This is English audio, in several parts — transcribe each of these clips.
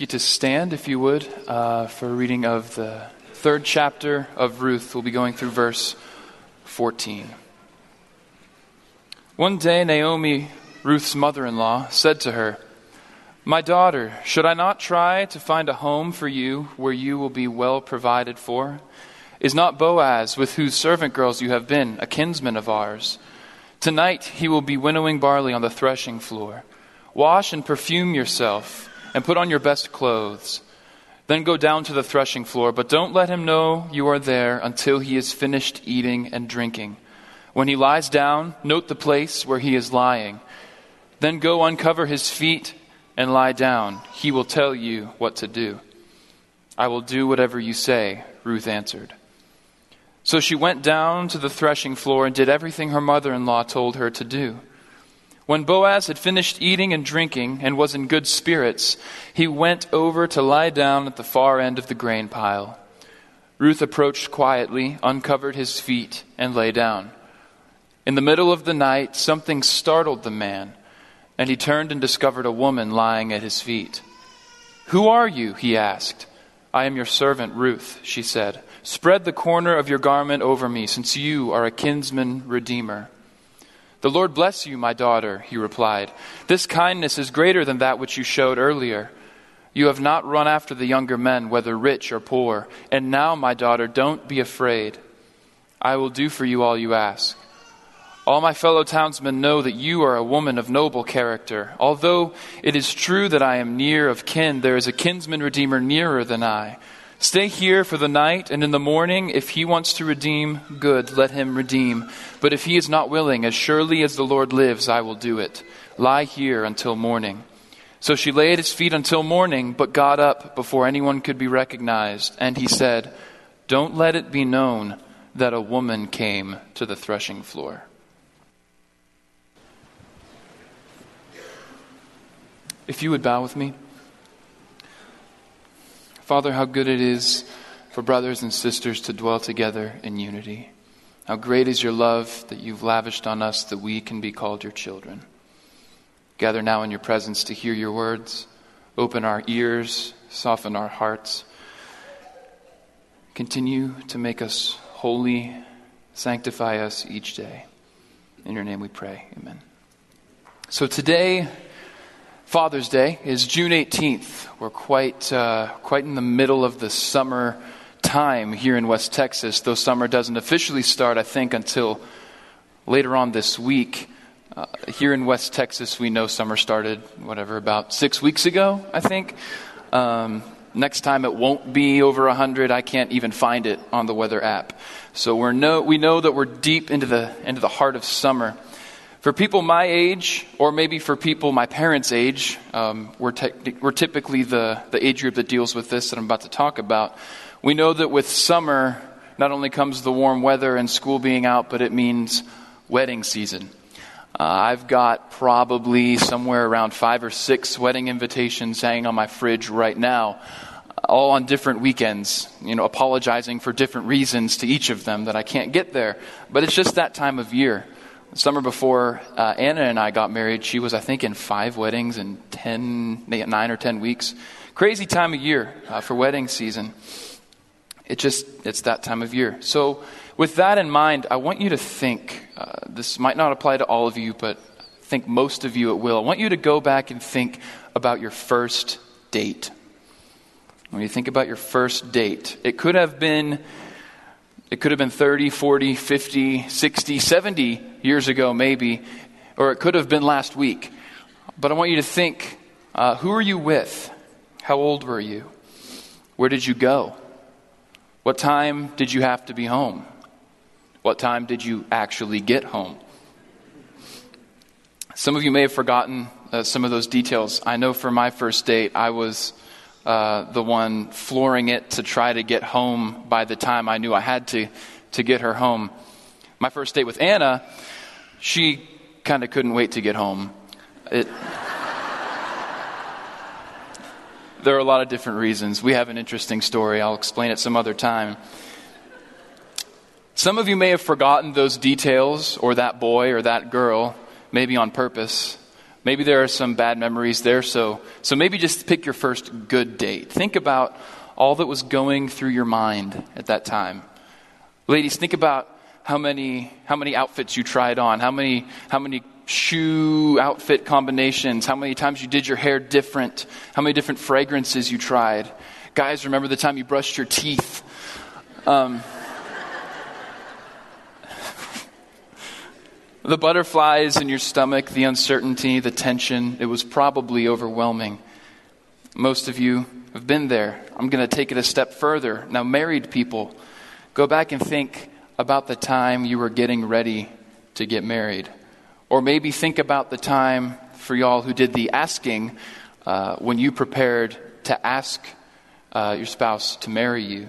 you to stand, if you would, uh, for a reading of the third chapter of Ruth. We'll be going through verse 14. One day, Naomi, Ruth's mother in law, said to her, My daughter, should I not try to find a home for you where you will be well provided for? Is not Boaz, with whose servant girls you have been, a kinsman of ours? Tonight he will be winnowing barley on the threshing floor. Wash and perfume yourself and put on your best clothes. Then go down to the threshing floor, but don't let him know you are there until he is finished eating and drinking. When he lies down, note the place where he is lying. Then go uncover his feet and lie down. He will tell you what to do. I will do whatever you say, Ruth answered. So she went down to the threshing floor and did everything her mother in law told her to do. When Boaz had finished eating and drinking and was in good spirits, he went over to lie down at the far end of the grain pile. Ruth approached quietly, uncovered his feet, and lay down. In the middle of the night, something startled the man, and he turned and discovered a woman lying at his feet. Who are you? he asked. I am your servant, Ruth, she said. Spread the corner of your garment over me, since you are a kinsman redeemer. The Lord bless you, my daughter, he replied. This kindness is greater than that which you showed earlier. You have not run after the younger men, whether rich or poor. And now, my daughter, don't be afraid. I will do for you all you ask. All my fellow townsmen know that you are a woman of noble character. Although it is true that I am near of kin, there is a kinsman redeemer nearer than I. Stay here for the night, and in the morning, if he wants to redeem, good, let him redeem. But if he is not willing, as surely as the Lord lives, I will do it. Lie here until morning. So she lay at his feet until morning, but got up before anyone could be recognized. And he said, Don't let it be known that a woman came to the threshing floor. If you would bow with me. Father, how good it is for brothers and sisters to dwell together in unity. How great is your love that you've lavished on us that we can be called your children. Gather now in your presence to hear your words. Open our ears, soften our hearts. Continue to make us holy, sanctify us each day. In your name we pray. Amen. So today, Father's Day is June 18th. We're quite, uh, quite in the middle of the summer time here in West Texas, though summer doesn't officially start, I think, until later on this week. Uh, here in West Texas, we know summer started, whatever, about six weeks ago, I think. Um, next time it won't be over 100. I can't even find it on the weather app. So we're no, we know that we're deep into the, into the heart of summer. For people my age, or maybe for people my parents' age, um, we're, te- we're typically the, the age group that deals with this that I'm about to talk about. We know that with summer, not only comes the warm weather and school being out, but it means wedding season. Uh, I've got probably somewhere around five or six wedding invitations hanging on my fridge right now, all on different weekends, you know, apologizing for different reasons to each of them that I can't get there. But it's just that time of year summer before uh, Anna and I got married, she was, I think, in five weddings in 10, nine or 10 weeks. Crazy time of year uh, for wedding season. It just, it's that time of year. So, with that in mind, I want you to think uh, this might not apply to all of you, but I think most of you it will. I want you to go back and think about your first date. When you think about your first date, it could have been it could have been 30, 40, 50, 60, 70 years ago, maybe, or it could have been last week. But I want you to think uh, who are you with? How old were you? Where did you go? What time did you have to be home? What time did you actually get home? Some of you may have forgotten uh, some of those details. I know for my first date, I was uh, the one flooring it to try to get home by the time I knew I had to, to get her home. My first date with Anna, she kind of couldn't wait to get home. It, there are a lot of different reasons. We have an interesting story. I'll explain it some other time. Some of you may have forgotten those details or that boy or that girl, maybe on purpose. Maybe there are some bad memories there, so, so maybe just pick your first good date. Think about all that was going through your mind at that time. Ladies, think about how many, how many outfits you tried on, how many, how many shoe outfit combinations, how many times you did your hair different, how many different fragrances you tried. Guys, remember the time you brushed your teeth. Um, the butterflies in your stomach, the uncertainty, the tension, it was probably overwhelming. Most of you have been there. I'm going to take it a step further. Now, married people, go back and think about the time you were getting ready to get married. Or maybe think about the time for y'all who did the asking uh, when you prepared to ask uh, your spouse to marry you.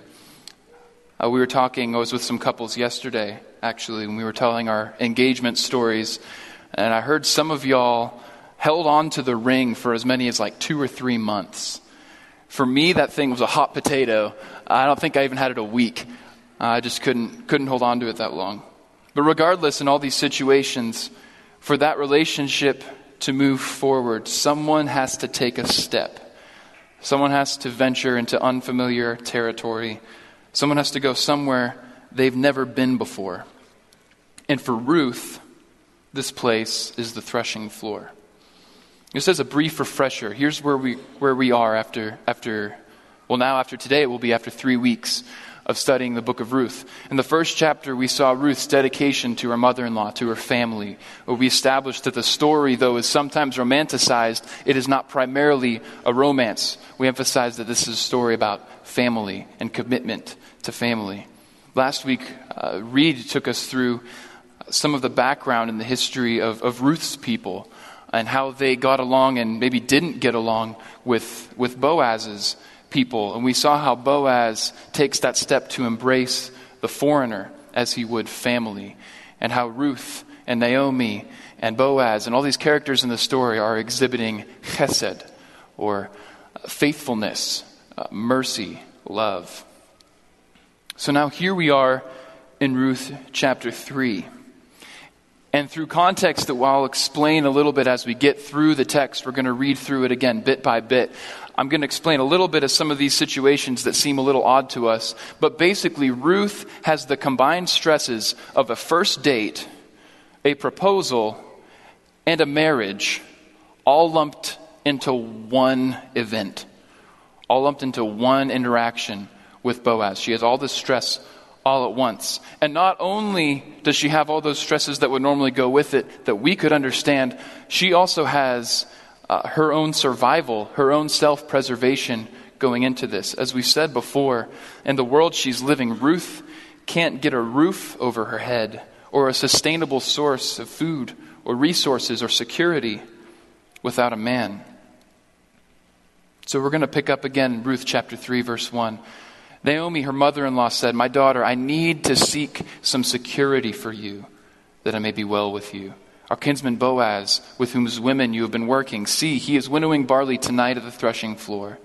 Uh, we were talking, I was with some couples yesterday, actually, when we were telling our engagement stories, and I heard some of y'all held on to the ring for as many as like two or three months. For me, that thing was a hot potato. I don't think I even had it a week. I just couldn't, couldn't hold on to it that long. But regardless, in all these situations, for that relationship to move forward, someone has to take a step. Someone has to venture into unfamiliar territory. Someone has to go somewhere they've never been before. And for Ruth, this place is the threshing floor. Just as a brief refresher, here's where we, where we are after, after, well, now after today, it will be after three weeks of studying the book of Ruth. In the first chapter, we saw Ruth's dedication to her mother in law, to her family. Where We established that the story, though, is sometimes romanticized, it is not primarily a romance. We emphasized that this is a story about family and commitment to family. Last week, uh, Reed took us through some of the background in the history of, of Ruth's people and how they got along and maybe didn't get along with, with Boaz's people. And we saw how Boaz takes that step to embrace the foreigner as he would family, and how Ruth and Naomi and Boaz and all these characters in the story are exhibiting chesed, or faithfulness, uh, mercy, love. So now here we are in Ruth chapter 3. And through context that I'll explain a little bit as we get through the text, we're going to read through it again bit by bit. I'm going to explain a little bit of some of these situations that seem a little odd to us. But basically, Ruth has the combined stresses of a first date, a proposal, and a marriage all lumped into one event, all lumped into one interaction with Boaz. She has all this stress all at once. And not only does she have all those stresses that would normally go with it that we could understand, she also has uh, her own survival, her own self preservation going into this. As we said before, in the world she's living, Ruth can't get a roof over her head or a sustainable source of food or resources or security without a man. So we're going to pick up again Ruth chapter 3, verse 1. Naomi, her mother in law, said, My daughter, I need to seek some security for you, that I may be well with you. Our kinsman Boaz, with whose women you have been working, see, he is winnowing barley tonight at the threshing floor.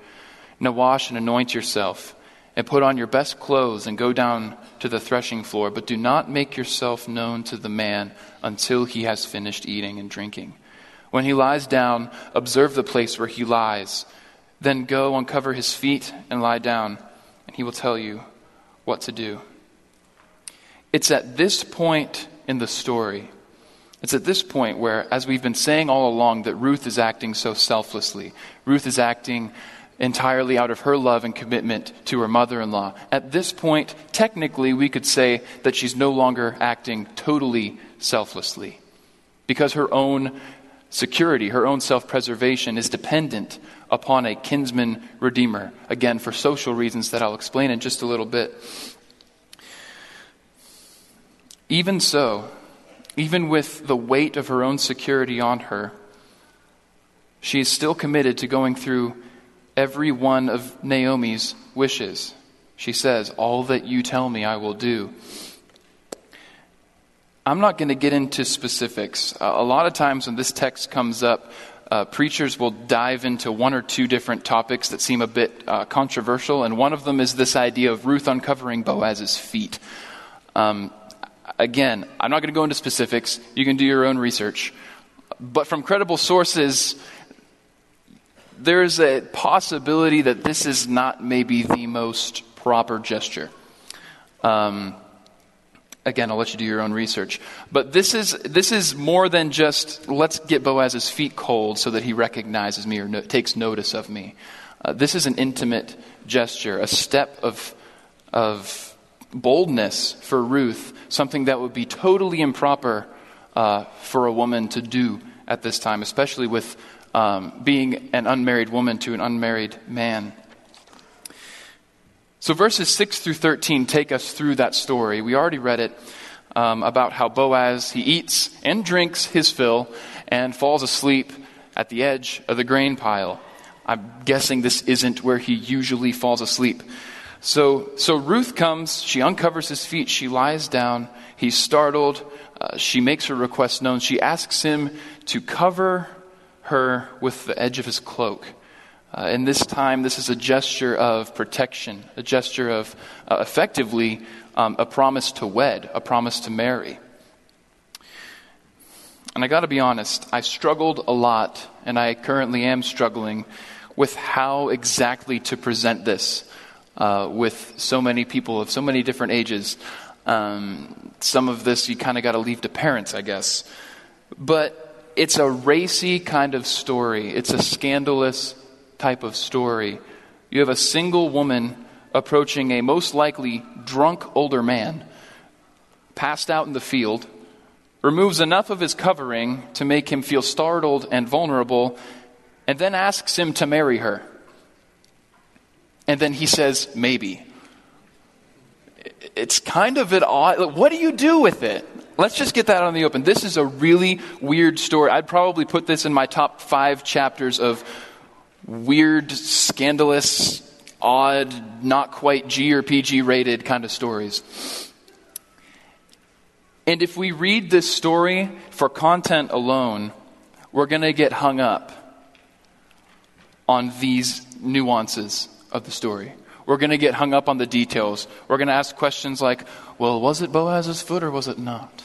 Now wash and anoint yourself, and put on your best clothes, and go down to the threshing floor. But do not make yourself known to the man until he has finished eating and drinking. When he lies down, observe the place where he lies. Then go uncover his feet and lie down he will tell you what to do. It's at this point in the story, it's at this point where, as we've been saying all along, that Ruth is acting so selflessly. Ruth is acting entirely out of her love and commitment to her mother in law. At this point, technically, we could say that she's no longer acting totally selflessly because her own security, her own self preservation is dependent upon a kinsman redeemer. Again, for social reasons that I'll explain in just a little bit. Even so, even with the weight of her own security on her, she is still committed to going through every one of Naomi's wishes. She says, All that you tell me, I will do. I'm not going to get into specifics. A lot of times when this text comes up, uh, preachers will dive into one or two different topics that seem a bit uh, controversial, and one of them is this idea of Ruth uncovering Boaz's feet. Um, again, I'm not going to go into specifics. You can do your own research. But from credible sources, there's a possibility that this is not maybe the most proper gesture. Um, again, I'll let you do your own research. But this is, this is more than just let's get Boaz's feet cold so that he recognizes me or no, takes notice of me. Uh, this is an intimate gesture, a step of, of boldness for Ruth, something that would be totally improper uh, for a woman to do at this time, especially with um, being an unmarried woman to an unmarried man. So, verses 6 through 13 take us through that story. We already read it um, about how Boaz, he eats and drinks his fill and falls asleep at the edge of the grain pile. I'm guessing this isn't where he usually falls asleep. So, so Ruth comes, she uncovers his feet, she lies down, he's startled, uh, she makes her request known. She asks him to cover her with the edge of his cloak. Uh, and this time, this is a gesture of protection, a gesture of uh, effectively um, a promise to wed, a promise to marry. And I got to be honest, I struggled a lot, and I currently am struggling with how exactly to present this uh, with so many people of so many different ages. Um, some of this you kind of got to leave to parents, I guess. But it's a racy kind of story. It's a scandalous type of story. You have a single woman approaching a most likely drunk older man, passed out in the field, removes enough of his covering to make him feel startled and vulnerable, and then asks him to marry her. And then he says, maybe. It's kind of an odd. What do you do with it? Let's just get that on the open. This is a really weird story. I'd probably put this in my top five chapters of weird, scandalous, odd, not quite G or PG rated kind of stories. And if we read this story for content alone, we're going to get hung up on these nuances of the story. We're going to get hung up on the details. We're going to ask questions like, well, was it Boaz's foot or was it not?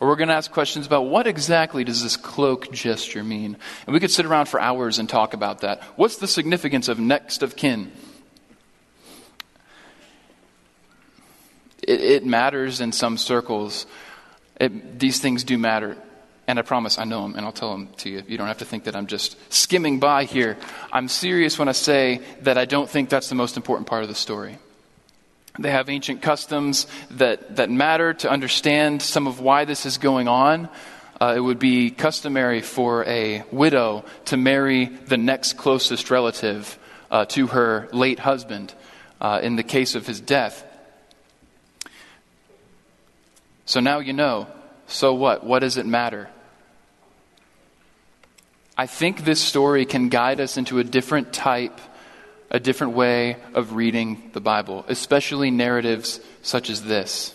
Or we're going to ask questions about what exactly does this cloak gesture mean? And we could sit around for hours and talk about that. What's the significance of next of kin? It, it matters in some circles. It, these things do matter. And I promise I know them, and I'll tell them to you. You don't have to think that I'm just skimming by here. I'm serious when I say that I don't think that's the most important part of the story. They have ancient customs that, that matter to understand some of why this is going on. Uh, it would be customary for a widow to marry the next closest relative uh, to her late husband uh, in the case of his death. So now you know. So what? What does it matter? I think this story can guide us into a different type a different way of reading the Bible, especially narratives such as this.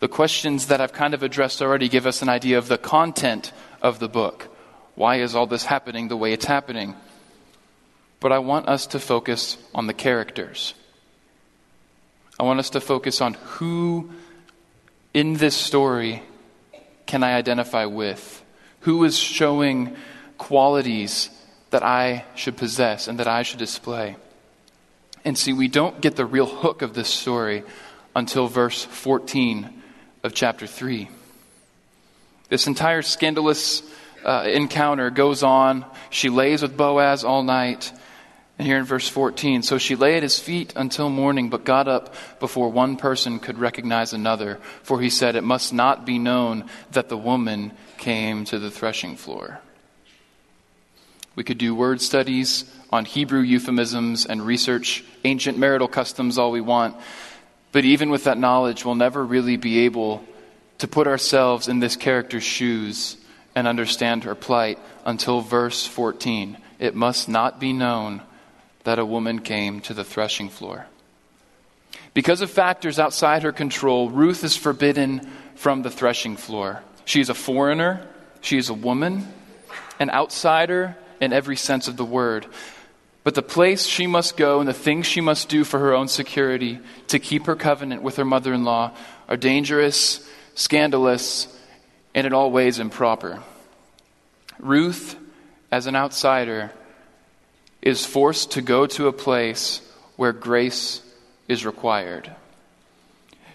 The questions that I've kind of addressed already give us an idea of the content of the book. Why is all this happening the way it's happening? But I want us to focus on the characters. I want us to focus on who in this story can I identify with? Who is showing qualities that I should possess and that I should display. And see, we don't get the real hook of this story until verse 14 of chapter 3. This entire scandalous uh, encounter goes on. She lays with Boaz all night. And here in verse 14, so she lay at his feet until morning, but got up before one person could recognize another. For he said, It must not be known that the woman came to the threshing floor. We could do word studies on Hebrew euphemisms and research ancient marital customs all we want. But even with that knowledge, we'll never really be able to put ourselves in this character's shoes and understand her plight until verse 14. It must not be known that a woman came to the threshing floor. Because of factors outside her control, Ruth is forbidden from the threshing floor. She is a foreigner, she is a woman, an outsider, in every sense of the word. But the place she must go and the things she must do for her own security to keep her covenant with her mother in law, are, dangerous, scandalous, and in all ways improper. Ruth, as an outsider, is forced to go to a place where grace is required.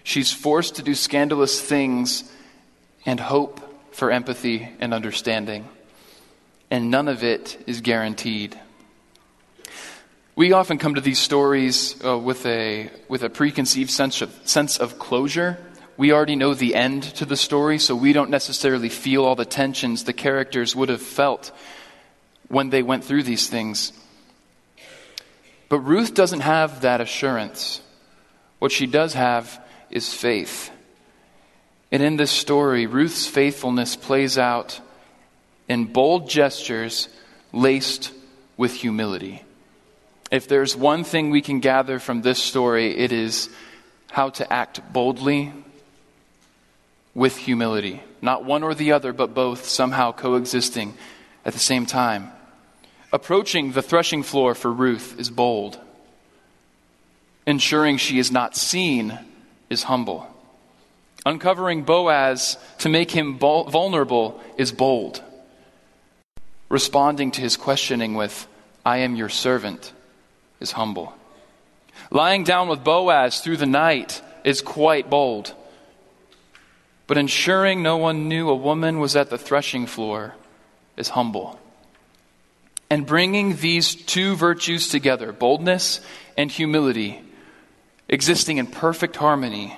She's forced to do scandalous things and hope for empathy and understanding. And none of it is guaranteed. We often come to these stories uh, with, a, with a preconceived sense of, sense of closure. We already know the end to the story, so we don't necessarily feel all the tensions the characters would have felt when they went through these things. But Ruth doesn't have that assurance. What she does have is faith. And in this story, Ruth's faithfulness plays out in bold gestures laced with humility. If there's one thing we can gather from this story, it is how to act boldly with humility. Not one or the other, but both somehow coexisting at the same time. Approaching the threshing floor for Ruth is bold. Ensuring she is not seen is humble. Uncovering Boaz to make him vulnerable is bold. Responding to his questioning with, I am your servant, is humble. Lying down with Boaz through the night is quite bold. But ensuring no one knew a woman was at the threshing floor is humble. And bringing these two virtues together, boldness and humility, existing in perfect harmony,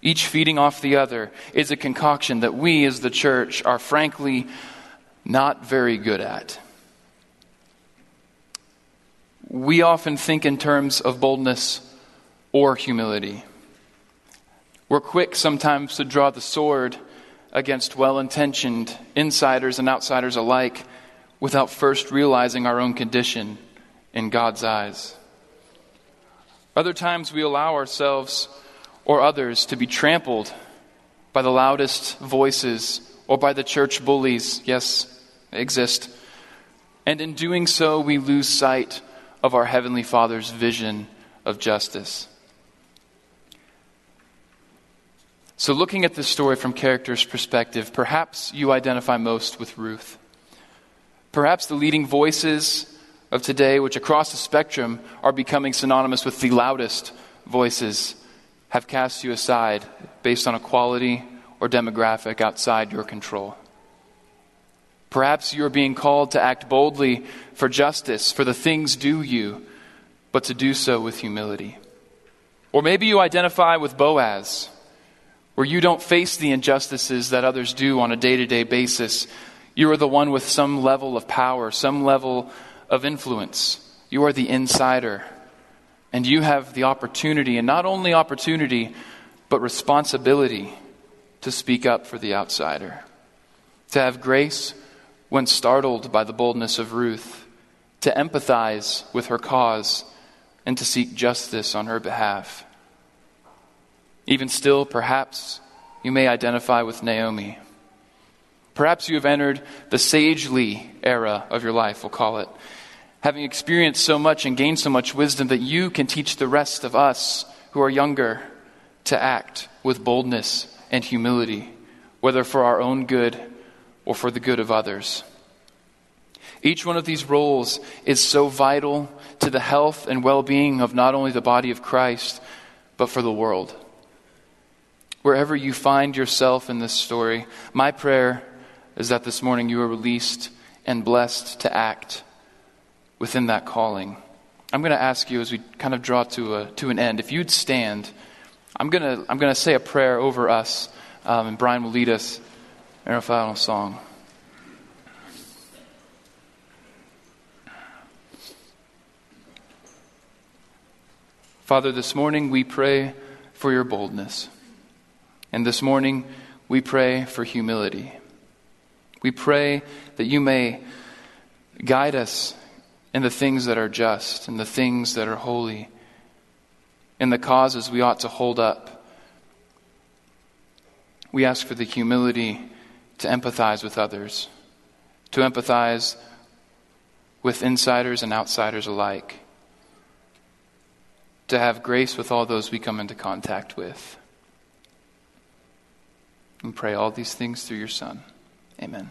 each feeding off the other, is a concoction that we as the church are frankly not very good at. We often think in terms of boldness or humility. We're quick sometimes to draw the sword against well intentioned insiders and outsiders alike without first realizing our own condition in God's eyes. Other times we allow ourselves or others to be trampled by the loudest voices or by the church bullies. Yes, exist. And in doing so, we lose sight of our Heavenly Father's vision of justice. So, looking at this story from character's perspective, perhaps you identify most with Ruth. Perhaps the leading voices of today, which across the spectrum are becoming synonymous with the loudest voices, have cast you aside based on equality or demographic outside your control. Perhaps you are being called to act boldly for justice, for the things due you, but to do so with humility. Or maybe you identify with Boaz, where you don't face the injustices that others do on a day to day basis. You are the one with some level of power, some level of influence. You are the insider. And you have the opportunity, and not only opportunity, but responsibility to speak up for the outsider. To have grace when startled by the boldness of Ruth, to empathize with her cause, and to seek justice on her behalf. Even still, perhaps you may identify with Naomi. Perhaps you have entered the sagely era of your life, we'll call it, having experienced so much and gained so much wisdom that you can teach the rest of us who are younger to act with boldness and humility, whether for our own good or for the good of others. Each one of these roles is so vital to the health and well being of not only the body of Christ, but for the world. Wherever you find yourself in this story, my prayer is that this morning you are released and blessed to act within that calling. I'm going to ask you as we kind of draw to, a, to an end, if you'd stand, I'm going to, I'm to say a prayer over us, um, and Brian will lead us in our final song. Father, this morning we pray for your boldness. And this morning we pray for humility. We pray that you may guide us in the things that are just, and the things that are holy, in the causes we ought to hold up. We ask for the humility to empathize with others, to empathize with insiders and outsiders alike, to have grace with all those we come into contact with. And pray all these things through your Son. Amen.